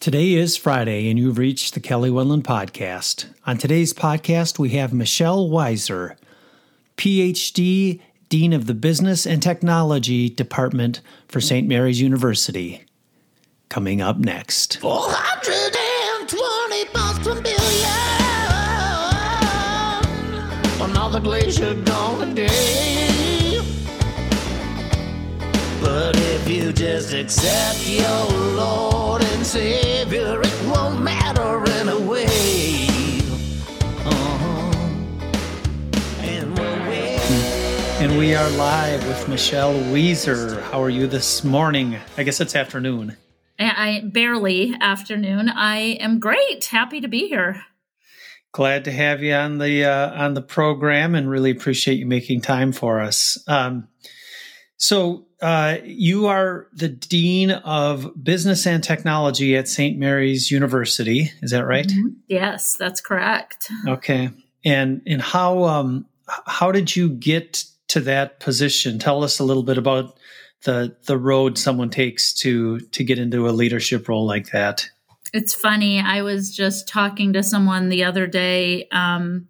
Today is Friday, and you've reached the Kelly Wendland Podcast. On today's podcast, we have Michelle Wieser, PhD, Dean of the Business and Technology Department for St. Mary's University. Coming up next. 420 parts per billion. Another glacier gone today. You just accept your Lord and Savior, it won't matter anyway. Uh-huh. And we'll. And we are live with Michelle Wieser. How are you this morning? I guess it's afternoon. I, I barely afternoon. I am great. Happy to be here. Glad to have you on the uh, on the program, and really appreciate you making time for us. Um, so, uh, you are the dean of business and technology at St. Mary's University. Is that right? Mhm. Yes, that's correct. Okay. And and how um, how did you get to that position? Tell us a little bit about the the road someone takes to to get into a leadership role like that. It's funny. I was just talking to someone the other day um,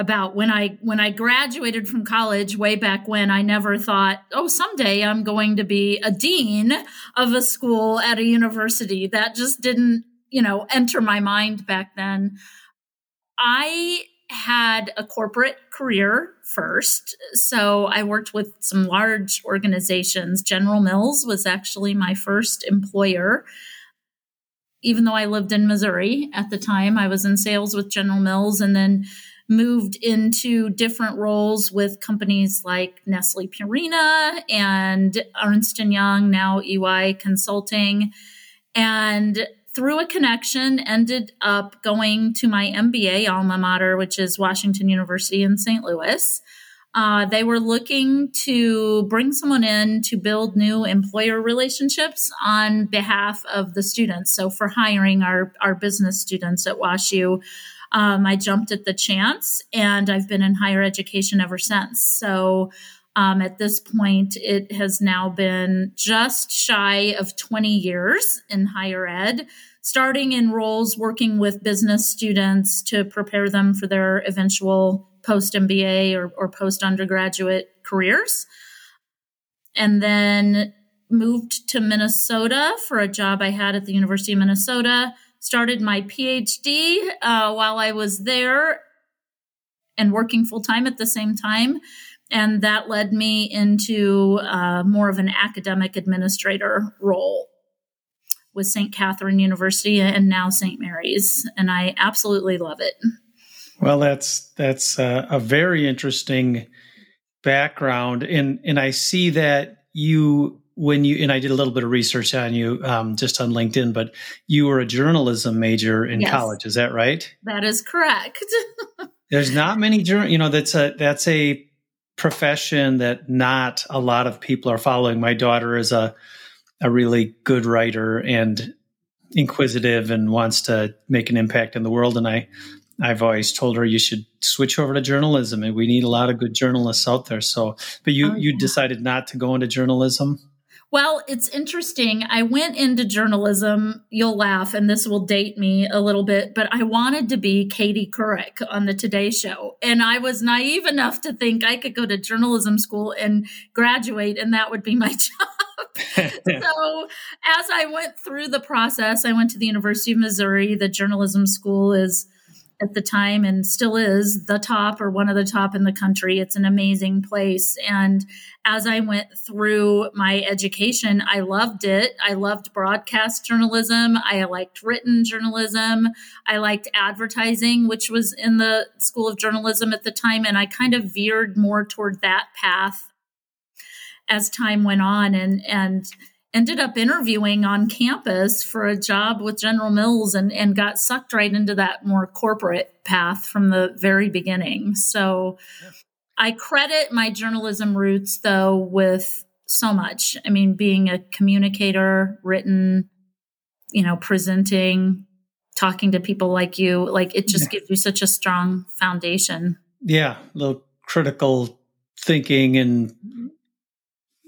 about when I when I graduated from college way back when. I never thought, oh, someday I'm going to be a dean of a school at a university. That just didn't, you know, enter my mind back then. I had a corporate career first. So I worked with some large organizations. General Mills was actually my first employer. Even though I lived in Missouri at the time, I was in sales with General Mills and then moved into different roles with companies like Nestle Purina and Ernst Young, now EY Consulting. And through a connection, ended up going to my MBA alma mater, which is Washington University in St. Louis. Uh, they were looking to bring someone in to build new employer relationships on behalf of the students. So, for hiring our, our business students at WashU, um, I jumped at the chance and I've been in higher education ever since. So, um, at this point, it has now been just shy of 20 years in higher ed, starting in roles working with business students to prepare them for their eventual post MBA or, or post undergraduate careers. And then moved to Minnesota for a job I had at the University of Minnesota. Started my PhD uh, while I was there and working full time at the same time and that led me into uh, more of an academic administrator role with St. Catherine University and now St. Mary's, and I absolutely love it. Well, that's that's uh, a very interesting background, and and I see that you when you and I did a little bit of research on you um, just on LinkedIn, but you were a journalism major in Yes. college. Is that right? That is correct. There's not many jour you know that's a that's a profession that not a lot of people are following. My daughter is a a really good writer and inquisitive and wants to make an impact in the world and I I've always told her you should switch over to journalism and we need a lot of good journalists out there. So but you Oh, you decided not to go into journalism? Well, it's interesting. I went into journalism. You'll laugh, and this will date me a little bit, but I wanted to be Katie Couric on the Today Show. And I was naive enough to think I could go to journalism school and graduate, and that would be my job. so as I went through the process, I went to the University of Missouri. The journalism school is at the time and still is the top or one of the top in the country. It's an amazing place. And as I went through my education, I loved it. I loved broadcast journalism. I liked written journalism. I liked advertising, which was in the School of Journalism at the time. And I kind of veered more toward that path as time went on and, and ended up interviewing on campus for a job with General Mills and, and got sucked right into that more corporate path from the very beginning. So I credit my journalism roots though with so much. I mean, being a communicator, written, you know, presenting, talking to people like you, like it just gives you such a strong foundation. Yeah, a little critical thinking and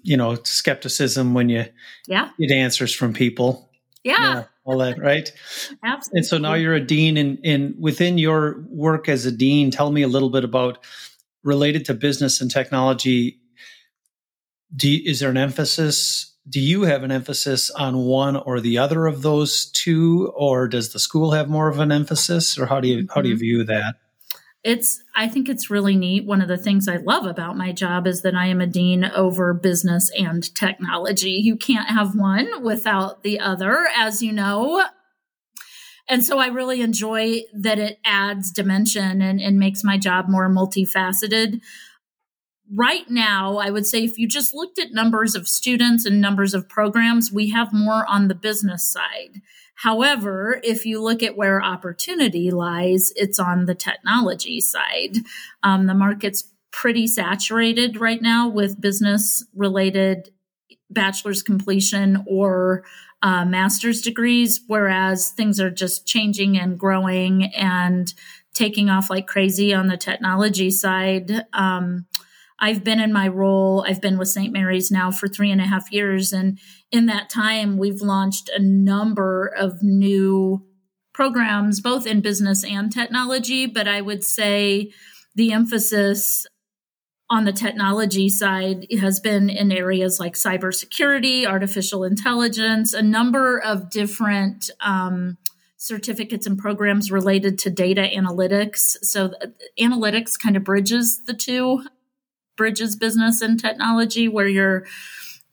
you know skepticism when you Yeah. get answers from people. Yeah. all that, right? Absolutely. And so now you're a dean, and in within your work as a dean, tell me a little bit about related to business and technology. Do you, is there an emphasis? Do you have an emphasis on one or the other of those two, or does the school have more of an emphasis, or how do you how do you Mhm. view that? It's i think it's really neat. One of the things i love about my job is that i am a dean over business and technology. You can't have one without the other as you know. And so i really enjoy that it adds dimension and, and makes my job more multifaceted. Right now i would say if you just looked at numbers of students and numbers of programs we have more on the business side However, if you look at where opportunity lies, it's on the technology side. Um, the market's pretty saturated right now with business related bachelor's completion or uh, master's degrees, whereas things are just changing and growing and taking off like crazy on the technology side. Um, I've been in my role, I've been with St. Mary's now for three and a half years. And in that time, we've launched a number of new programs, both in business and technology. But I would say the emphasis on the technology side has been in areas like cybersecurity, artificial intelligence, a number of different um, certificates and programs related to data analytics. So, analytics kind of bridges the two bridges business and technology where you're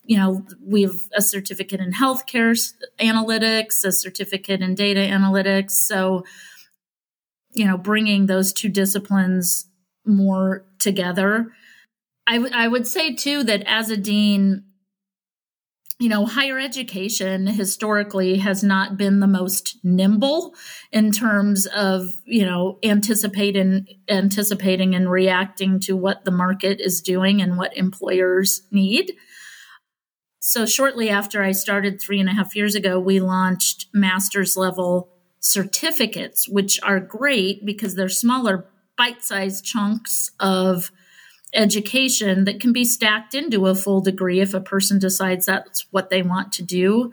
you know we have a certificate in healthcare analytics a certificate in data analytics. So you know bringing those two disciplines more together. I, w- I would say too that as a dean you know, higher education historically has not been the most nimble in terms of, you know, anticipating anticipating and reacting to what the market is doing and what employers need. So shortly after I started three and a half years ago, we launched master's level certificates, which are great because they're smaller, bite-sized chunks of education that can be stacked into a full degree if a person decides that's what they want to do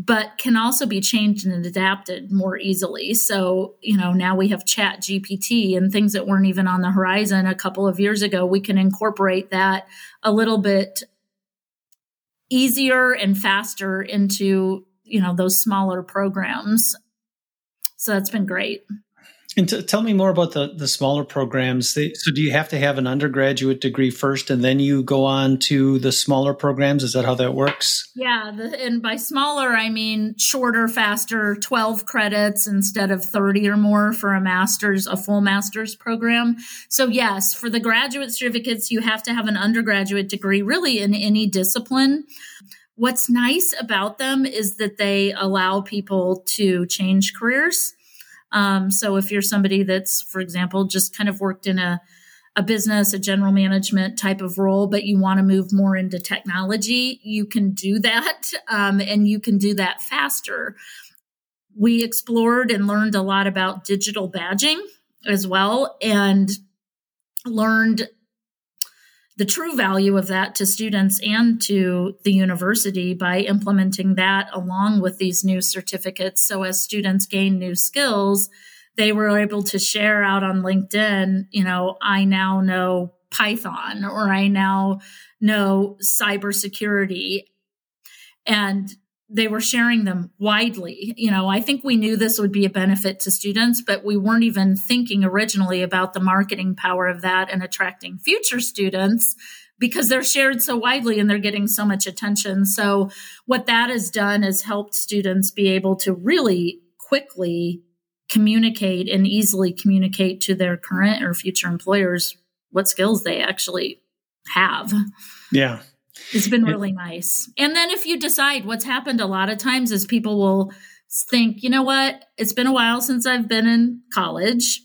but can also be changed and adapted more easily. So you know now we have chat gpt and things that weren't even on the horizon a couple of years ago we can incorporate that a little bit easier and faster into you know those smaller programs. So that's been great And t- tell me more about the the smaller programs. They, so, do you have to have an undergraduate degree first, and then you go on to the smaller programs? Is that how that works? Yeah, the, and by smaller, I mean shorter, faster, 12 credits instead of 30 or more for a master's, a full master's program. So, yes, for the graduate certificates, you have to have an undergraduate degree really in any discipline. What's nice about them is that they allow people to change careers. Um, so, if you're somebody that's, for example, just kind of worked in a a business, a general management type of role, but you want to move more into technology, you can do that. Um, and you can do that faster. We explored and learned a lot about digital badging as well and learned the true value of that to students and to the university by implementing that along with these new certificates. So as students gain new skills, they were able to share out on LinkedIn, you know, I now know Python or I now know cybersecurity. And they were sharing them widely. You know, I think we knew this would be a benefit to students, but we weren't even thinking originally about the marketing power of that and attracting future students because they're shared so widely and they're getting so much attention. So, what that has done is helped students be able to really quickly communicate and easily communicate to their current or future employers what skills they actually have. Yeah. It's been really nice. And then if you decide what's happened a lot of times is people will think, you know what, it's been a while since I've been in college.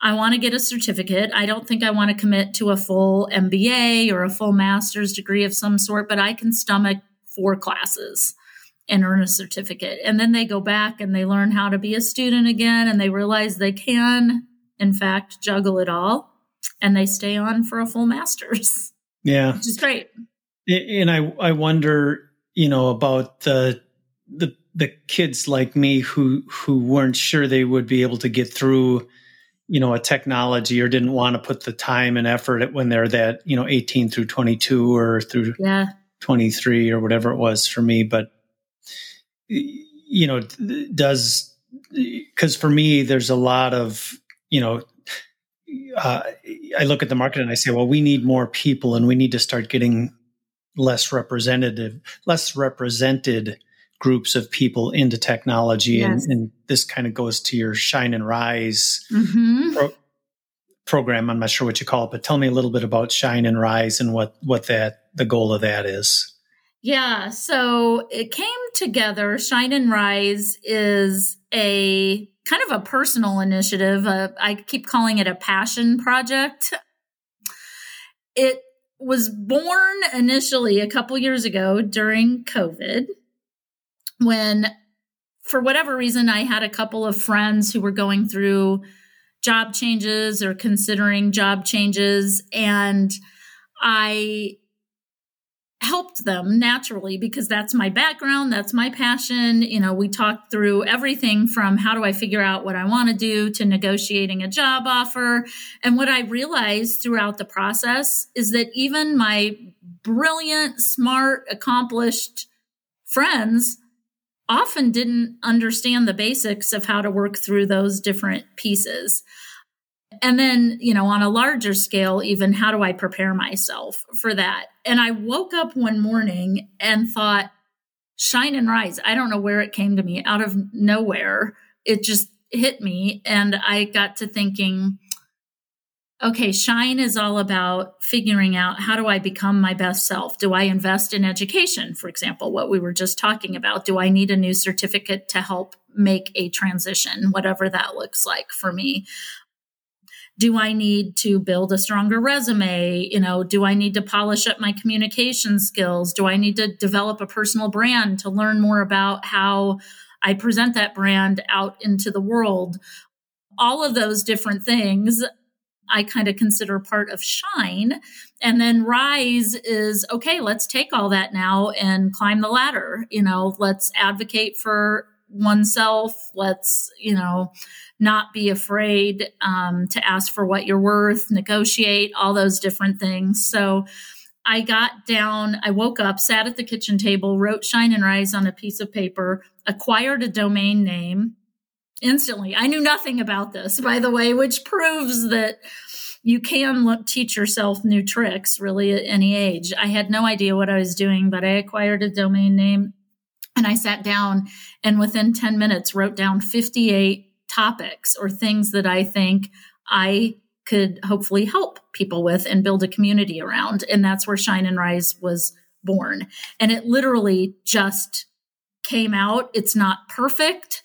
I want to get a certificate. I don't think I want to commit to a full MBA or a full master's degree of some sort, but I can stomach four classes and earn a certificate. And then they go back and they learn how to be a student again and they realize they can, in fact, juggle it all and they stay on for a full master's, Yeah. which is great. And I I wonder, you know, about the the the kids like me who who weren't sure they would be able to get through you know a technology or didn't want to put the time and effort when they're that you know 18 through 22 or through yeah. 23 or whatever it was for me but you know does because for me there's a lot of you know uh, i look at the market and i say well we need more people and we need to start getting less representative less represented groups of people into technology yes. and, and, this kind of goes to your shine and rise mm-hmm. pro- program i'm not sure what you call it but tell me a little bit about shine and rise and what what that the goal of that is yeah so it came together shine and rise is a kind of a personal initiative uh, i keep calling it a passion project it was born initially a couple years ago during covid when for whatever reason I had a couple of friends who were going through job changes or considering job changes and I helped them naturally because that's my background, that's my passion. You know, we talked through everything from how do I figure out what I want to do to negotiating a job offer. And what I realized throughout the process is that even my brilliant, smart, accomplished friends often didn't understand the basics of how to work through those different pieces. And then, you know, on a larger scale, even how do I prepare myself for that? And I woke up one morning and thought, shine and rise. I don't know where it came to me out of nowhere. It just hit me. And I got to thinking, okay, shine is all about figuring out how do I become my best self? Do I invest in education, for example, what we were just talking about? Do I need a new certificate to help make a transition, whatever that looks like for me? Do I need to build a stronger resume? You know, do I need to polish up my communication skills? Do I need to develop a personal brand to learn more about how I present that brand out into the world? All of those different things I kind of consider part of shine. And then rise is okay, let's take all that now and climb the ladder. You know, let's advocate for oneself. Let's, you know, not be afraid um, to ask for what you're worth, negotiate, all those different things. So, I got down, I woke up, sat at the kitchen table, wrote Shine and Rise on a piece of paper, acquired a domain name, instantly. I knew nothing about this, by the way, which proves that you can look, teach yourself new tricks really at any age. I had no idea what I was doing, but I acquired a domain name and I sat down and within 10 minutes wrote down 58 topics or things that I think I could hopefully help people with and build a community around. And that's where Shine and Rise was born. And it literally just came out. It's not perfect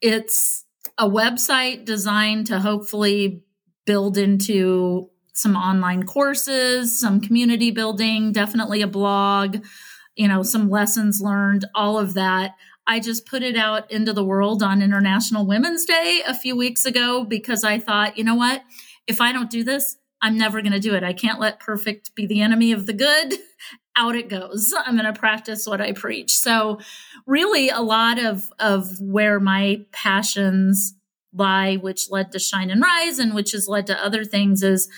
it's a website designed to hopefully build into some online courses, some community building, definitely a blog, you know, some lessons learned, all of that. I just put it out into the world on International Women's Day a few weeks ago because I thought, you know what? If I don't do this, I'm never going to do it. I can't let perfect be the enemy of the good. Out it goes. I'm going to practice what I preach. So, really, a lot of of where my passions lie, which led to Shine and Rise, and which has led to other things, is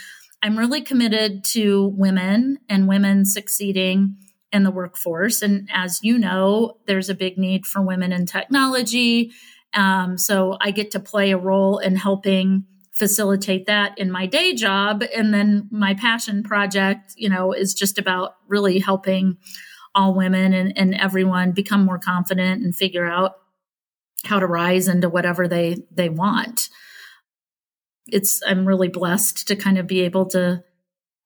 I'm really committed to women and women succeeding in the workforce. And as you know, there's a big need for women in technology. Um, so I get to play a role in helping facilitate that in my day job and then my passion project you know is just about really helping all women and, and everyone become more confident and figure out how to rise into whatever they they want it's i'm really blessed to kind of be able to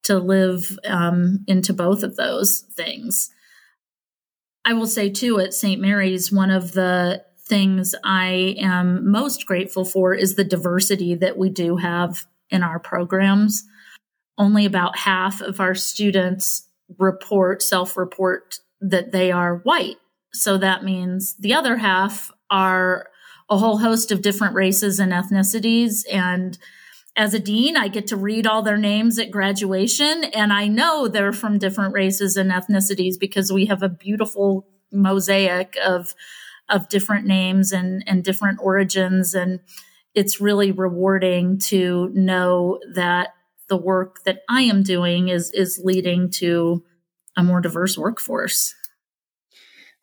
to live um, into both of those things i will say too at st mary's one of the things I am most grateful for is the diversity that we do have in our programs. Only about half of our students report, self report that they are white. So that means the other half are a whole host of different races and ethnicities. And as a dean, I get to read all their names at graduation. And I know they're from different races and ethnicities because we have a beautiful mosaic of of different names and and different origins and it's really rewarding to know that the work that I am doing is is leading to a more diverse workforce.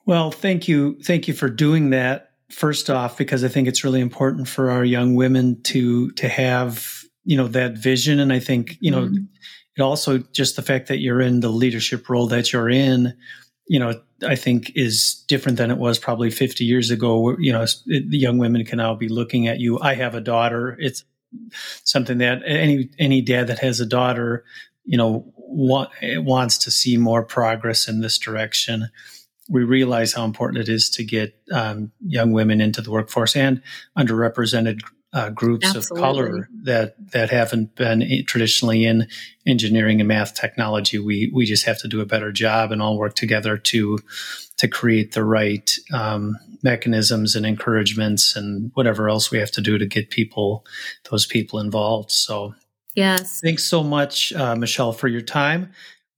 Well, thank you. Thank you for doing that first off because I think it's really important for our young women to to have, you know, that vision and I think, you know, mm-hmm. it also just the fact that you're in the leadership role that you're in, you know, I think is different than it was probably 50 years ago. where, You know, the young women can now be looking at you. I have a daughter. It's something that any any dad that has a daughter, you know, want, wants to see more progress in this direction. We realize how important it is to get um, young women into the workforce and underrepresented uh, groups Absolutely. of color that that haven't been traditionally in engineering and math technology. We we just have to do a better job and all work together to to create the right um, mechanisms and encouragements and whatever else we have to do to get people those people involved. So yes, thanks so much, uh, Michelle, for your time.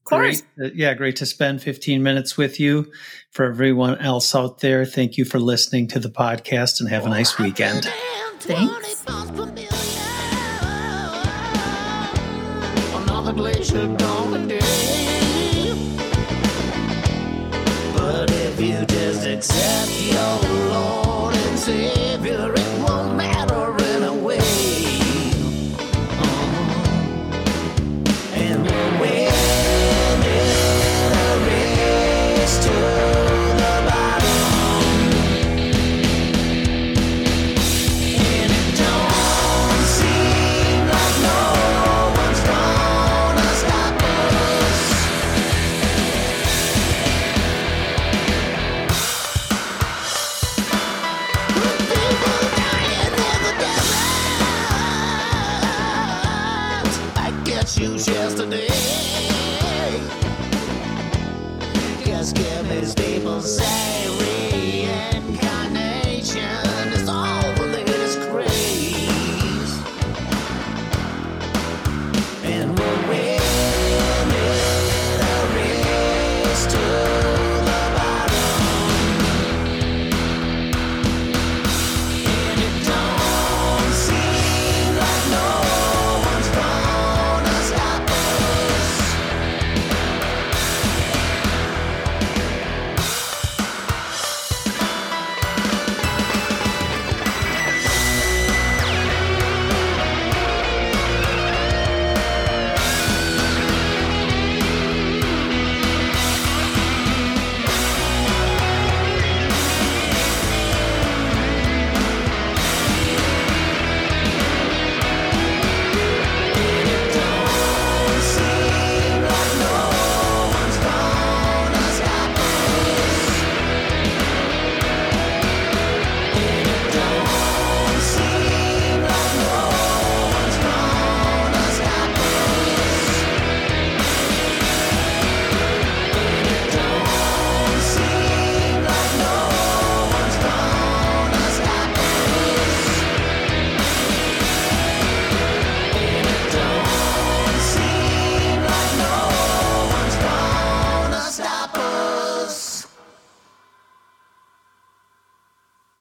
Of course. Great, yeah, great to spend 15 minutes with you. For everyone else out there, thank you for listening to the podcast and have a nice weekend. Thanks. But shoes yesterday. Just give me staples.